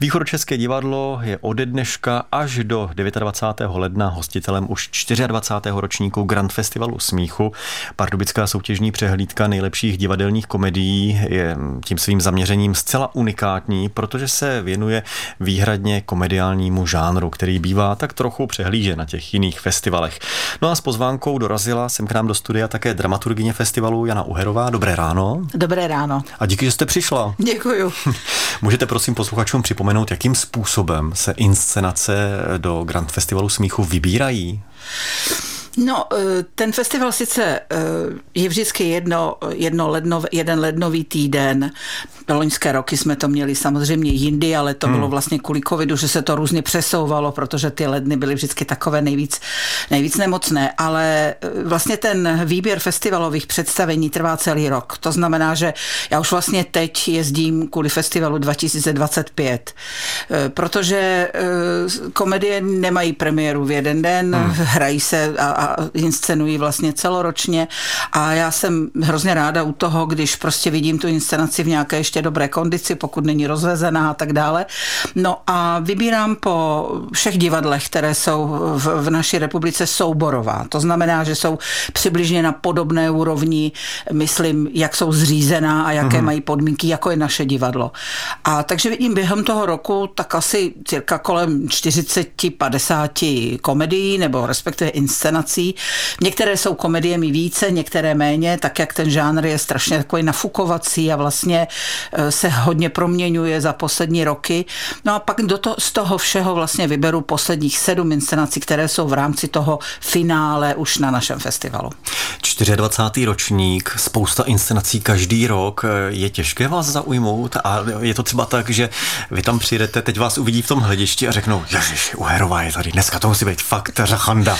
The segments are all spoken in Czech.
Východočeské divadlo je ode dneška až do 29. ledna hostitelem už 24. ročníku Grand Festivalu smíchu. Pardubická soutěžní přehlídka nejlepších divadelních komedií je tím svým zaměřením zcela unikátní, protože se věnuje výhradně komediálnímu žánru, který bývá tak trochu přehlíže na těch jiných festivalech. No a s pozvánkou dorazila jsem k nám do studia také dramaturgině festivalu Jana Uherová. Dobré ráno. Dobré ráno. A díky, že jste přišla. Děkuju. Můžete prosím posluchačům připomenout, připomenout, jakým způsobem se inscenace do Grand Festivalu smíchu vybírají? No, eh, ten festival sice eh, je vždycky jedno, jedno lednov, jeden lednový týden. Loňské roky jsme to měli samozřejmě jindy, ale to hmm. bylo vlastně kvůli covidu, že se to různě přesouvalo, protože ty ledny byly vždycky takové nejvíc, nejvíc nemocné. Ale eh, vlastně ten výběr festivalových představení trvá celý rok. To znamená, že já už vlastně teď jezdím kvůli festivalu 2025, protože komedie nemají premiéru v jeden den, hmm. hrají se a, a inscenují vlastně celoročně a já jsem hrozně ráda u toho, když prostě vidím tu inscenaci v nějaké ještě dobré kondici, pokud není rozvezená a tak dále. No a vybírám po všech divadlech, které jsou v, v naší republice souborová. To znamená, že jsou přibližně na podobné úrovni, myslím, jak jsou zřízená a jaké mm-hmm. mají podmínky, jako je naše divadlo. A takže vidím během toho roku tak asi cirka kolem 40-50 komedií nebo respektive inscenací věcí. Některé jsou komédiemi více, některé méně, tak jak ten žánr je strašně takový nafukovací a vlastně e, se hodně proměňuje za poslední roky. No a pak do to, z toho všeho vlastně vyberu posledních sedm inscenací, které jsou v rámci toho finále už na našem festivalu. 24. ročník, spousta inscenací každý rok. Je těžké vás zaujmout a je to třeba tak, že vy tam přijdete, teď vás uvidí v tom hledišti a řeknou, ježiš, Uherová je tady, dneska to musí být fakt řachanda.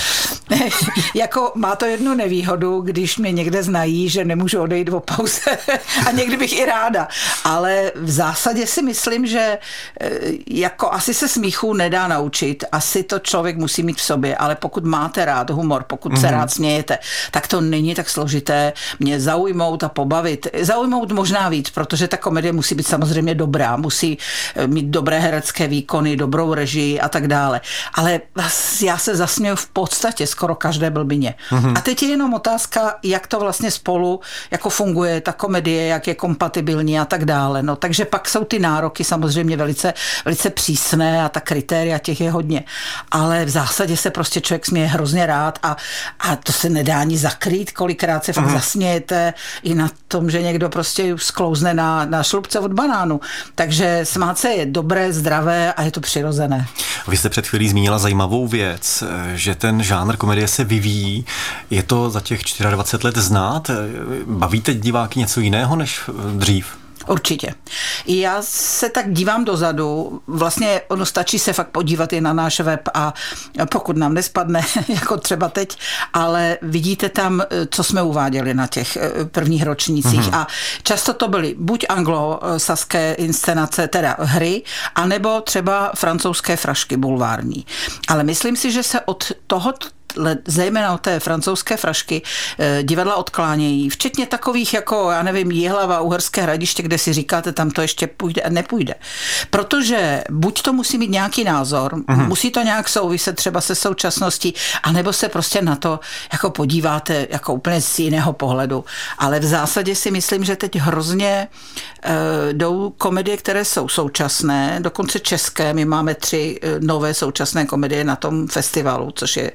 jako má to jednu nevýhodu, když mě někde znají, že nemůžu odejít o pauze a někdy bych i ráda. Ale v zásadě si myslím, že eh, jako asi se smíchu nedá naučit, asi to člověk musí mít v sobě, ale pokud máte rád humor, pokud mm-hmm. se mhm. rád smějete, tak to není tak složité mě zaujmout a pobavit. Zaujmout možná víc, protože ta komedie musí být samozřejmě dobrá, musí eh, mít dobré herecké výkony, dobrou režii a tak dále. Ale já se zasměju v podstatě skoro každé blbině. Mm-hmm. A teď je jenom otázka, jak to vlastně spolu jako funguje ta komedie, jak je kompatibilní a tak dále. No, takže pak jsou ty nároky samozřejmě velice, velice přísné a ta kritéria těch je hodně. Ale v zásadě se prostě člověk směje hrozně rád a, a to se nedá ani zakrýt, kolikrát se fakt mm-hmm. zasmějete i na tom, že někdo prostě sklouzne na, na šlubce od banánu. Takže smát se je dobré, zdravé a je to přirozené. Vy jste před chvílí zmínila zajímavou věc, že ten žánr komedie se vyvíjí. Je to za těch 24 let znát? Bavíte diváky něco jiného než dřív? Určitě. Já se tak dívám dozadu, vlastně ono stačí se fakt podívat i na náš web a pokud nám nespadne, jako třeba teď, ale vidíte tam, co jsme uváděli na těch eh, prvních ročnících mm-hmm. a často to byly buď anglosaské inscenace, teda hry, anebo třeba francouzské frašky bulvární. Ale myslím si, že se od toho zejména od té francouzské frašky, eh, divadla odklánějí, včetně takových jako, já nevím, Jihlava, Uherské hradiště, kde si říkáte, tam to ještě půjde a nepůjde. Protože buď to musí mít nějaký názor, uh-huh. musí to nějak souviset třeba se současností, anebo se prostě na to jako podíváte jako úplně z jiného pohledu. Ale v zásadě si myslím, že teď hrozně uh, jdou komedie, které jsou současné, dokonce české. My máme tři uh, nové současné komedie na tom festivalu, což je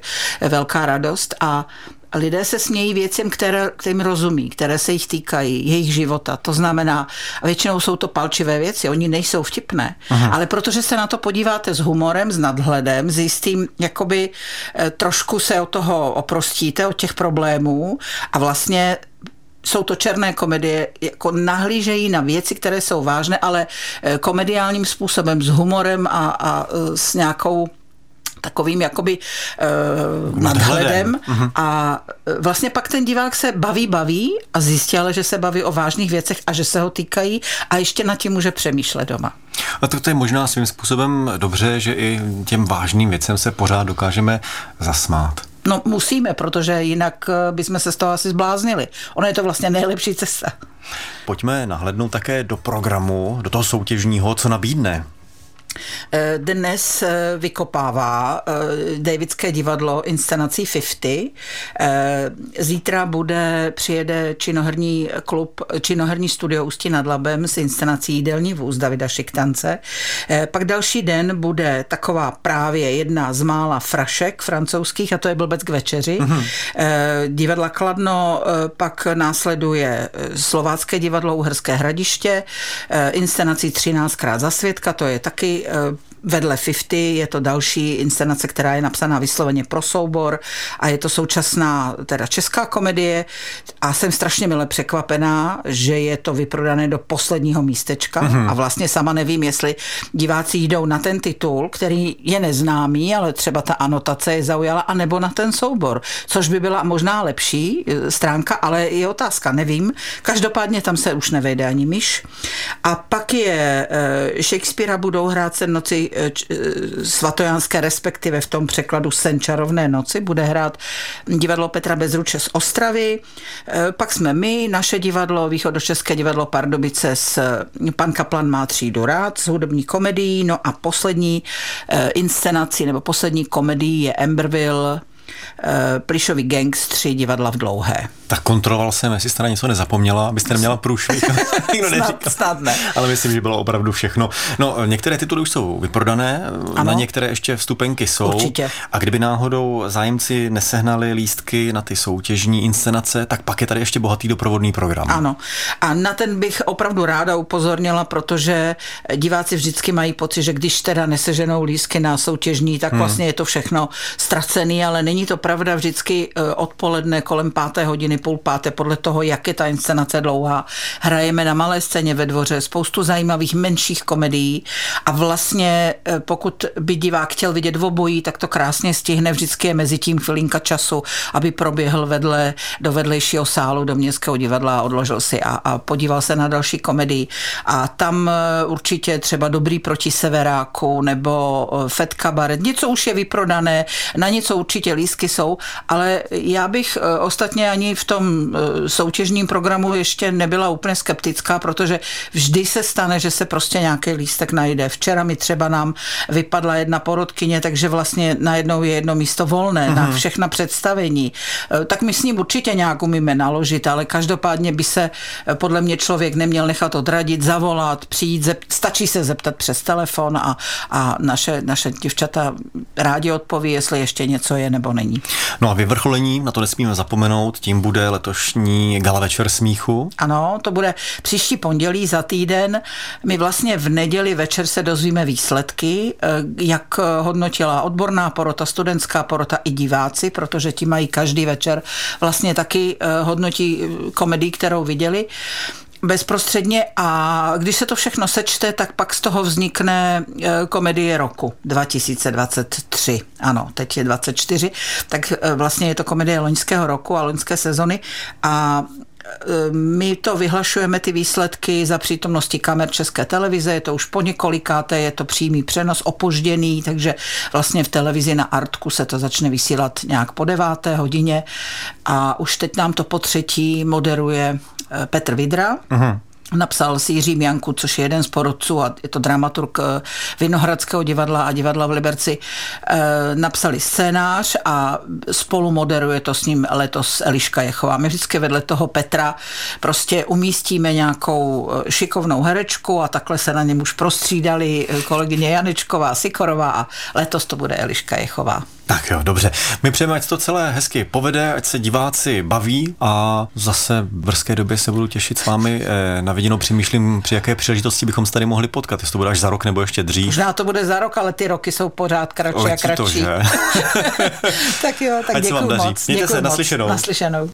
velká radost a lidé se smějí věcem, které, kterým rozumí, které se jich týkají, jejich života. To znamená, většinou jsou to palčivé věci, oni nejsou vtipné, Aha. ale protože se na to podíváte s humorem, s nadhledem, s jistým, jakoby eh, trošku se od toho oprostíte, od těch problémů a vlastně jsou to černé komedie, jako nahlížejí na věci, které jsou vážné, ale eh, komediálním způsobem, s humorem a, a eh, s nějakou takovým jakoby uh, nadhledem uh-huh. a eh, vlastně pak ten divák se baví, baví a zjistí ale, že se baví o vážných věcech a že se ho týkají a ještě nad tím může přemýšlet doma. A to, to je možná svým způsobem dobře, že i těm vážným věcem se pořád dokážeme zasmát. No musíme, protože jinak eh, bychom se z toho asi zbláznili. Ono je to vlastně nejlepší cesta. Pojďme nahlednout také do programu, do toho soutěžního, co nabídne dnes vykopává Davidské divadlo inscenací 50. Zítra bude, přijede činoherní klub, činoherní studio Ústí nad Labem s inscenací Jídelní vůz Davida Šiktance. Pak další den bude taková právě jedna z mála frašek francouzských a to je Blbec k večeři. Mm-hmm. Divadla Kladno, pak následuje Slovácké divadlo Uherské hradiště, inscenací 13krát za světka, to je taky uh, Vedle 50 je to další inscenace, která je napsaná vysloveně pro soubor a je to současná teda česká komedie a jsem strašně mile překvapená, že je to vyprodané do posledního místečka mm-hmm. a vlastně sama nevím, jestli diváci jdou na ten titul, který je neznámý, ale třeba ta anotace je zaujala, anebo na ten soubor, což by byla možná lepší e, stránka, ale je otázka, nevím. Každopádně tam se už nevejde ani myš. A pak je e, Shakespearea budou hrát se noci svatojánské, respektive v tom překladu Sen čarovné noci, bude hrát divadlo Petra Bezruče z Ostravy. Eh, pak jsme my, naše divadlo, Východočeské divadlo Pardubice s Pan Kaplan má třídu rád s hudební komedií, no a poslední inscenací nebo poslední komedií je Emberville Eh, Plišovi gangstři divadla v dlouhé. Tak kontroloval jsem, jestli jste na něco nezapomněla, abyste neměla průšvih. snad, snad ne. Ale myslím, že bylo opravdu všechno. No, některé tituly už jsou vyprodané, ano. na některé ještě vstupenky jsou. Určitě. A kdyby náhodou zájemci nesehnali lístky na ty soutěžní inscenace, tak pak je tady ještě bohatý doprovodný program. Ano. A na ten bych opravdu ráda upozornila, protože diváci vždycky mají pocit, že když teda neseženou lístky na soutěžní, tak hmm. vlastně je to všechno ztracený, ale není to pravda vždycky eh, odpoledne kolem páté hodiny, půl páté, podle toho, jak je ta inscenace dlouhá. Hrajeme na malé scéně ve dvoře spoustu zajímavých menších komedií a vlastně eh, pokud by divák chtěl vidět obojí, tak to krásně stihne. Vždycky je mezi tím chvilinka času, aby proběhl vedle do vedlejšího sálu do Městského divadla a odložil si a, a podíval se na další komedii. A tam eh, určitě třeba Dobrý proti severáku nebo Fed Kabaret. Něco už je vyprodané, na něco určitě lísky jsou, ale já bych eh, ostatně ani v tom eh, soutěžním programu ještě nebyla úplně skeptická, protože vždy se stane, že se prostě nějaký lístek najde. Včera mi třeba nám vypadla jedna porodkyně, takže vlastně najednou je jedno místo volné mm-hmm. na mhm. všechna představení. Eh, tak my s ním určitě nějak umíme naložit, ale každopádně by se podle mě člověk neměl nechat odradit, zavolat, přijít, zep, stačí se zeptat přes telefon a, a naše, naše děvčata rádi odpoví, jestli ještě něco je nebo není. No a vyvrcholení, na to nesmíme zapomenout, tím bude letošní gala večer smíchu. Ano, to bude příští pondělí za týden. My vlastně v neděli večer se dozvíme výsledky, eh, jak hodnotila odborná porota, studentská porota i diváci, protože ti mají každý večer vlastně taky eh, hodnotí komedii, kterou viděli bezprostředně a když se to všechno sečte, tak pak z toho vznikne eh, komedie roku 2023. Ano, teď je 24, tak eh, vlastně je to komedie loňského roku a loňské sezony. A eh, my to vyhlašujeme ty výsledky za přítomnosti kamer České televize, je to už po několikáté, je to přímý přenos opožděný, takže vlastně v televizi na Artku se to začne vysílat nějak po deváté hodině. A už teď nám to po třetí moderuje Petr Vidra. Uh-huh. Napsal si Jiří Mianku, což je jeden z porodců a je to dramaturg eh, Vinohradského divadla a divadla v Liberci. E, napsali scénář a spolu moderuje to s ním letos Eliška Jechová. My vždycky vedle toho Petra prostě umístíme nějakou eh, šikovnou herečku a takhle se na něm už prostřídali kolegyně Janečková, Sikorová a letos to bude Eliška Jechová. Tak jo, dobře. My přejeme, ať to celé hezky povede, ať se diváci baví a zase v brzké době se budu těšit s vámi eh, na viděnou. Přemýšlím, při jaké příležitosti bychom se tady mohli potkat. Jestli to bude až za rok nebo ještě dřív. Možná to bude za rok, ale ty roky jsou pořád kratší a kratší. To, tak jo, tak děkuji moc. Mějte děkuji se, naslyšenou. Naslyšenou.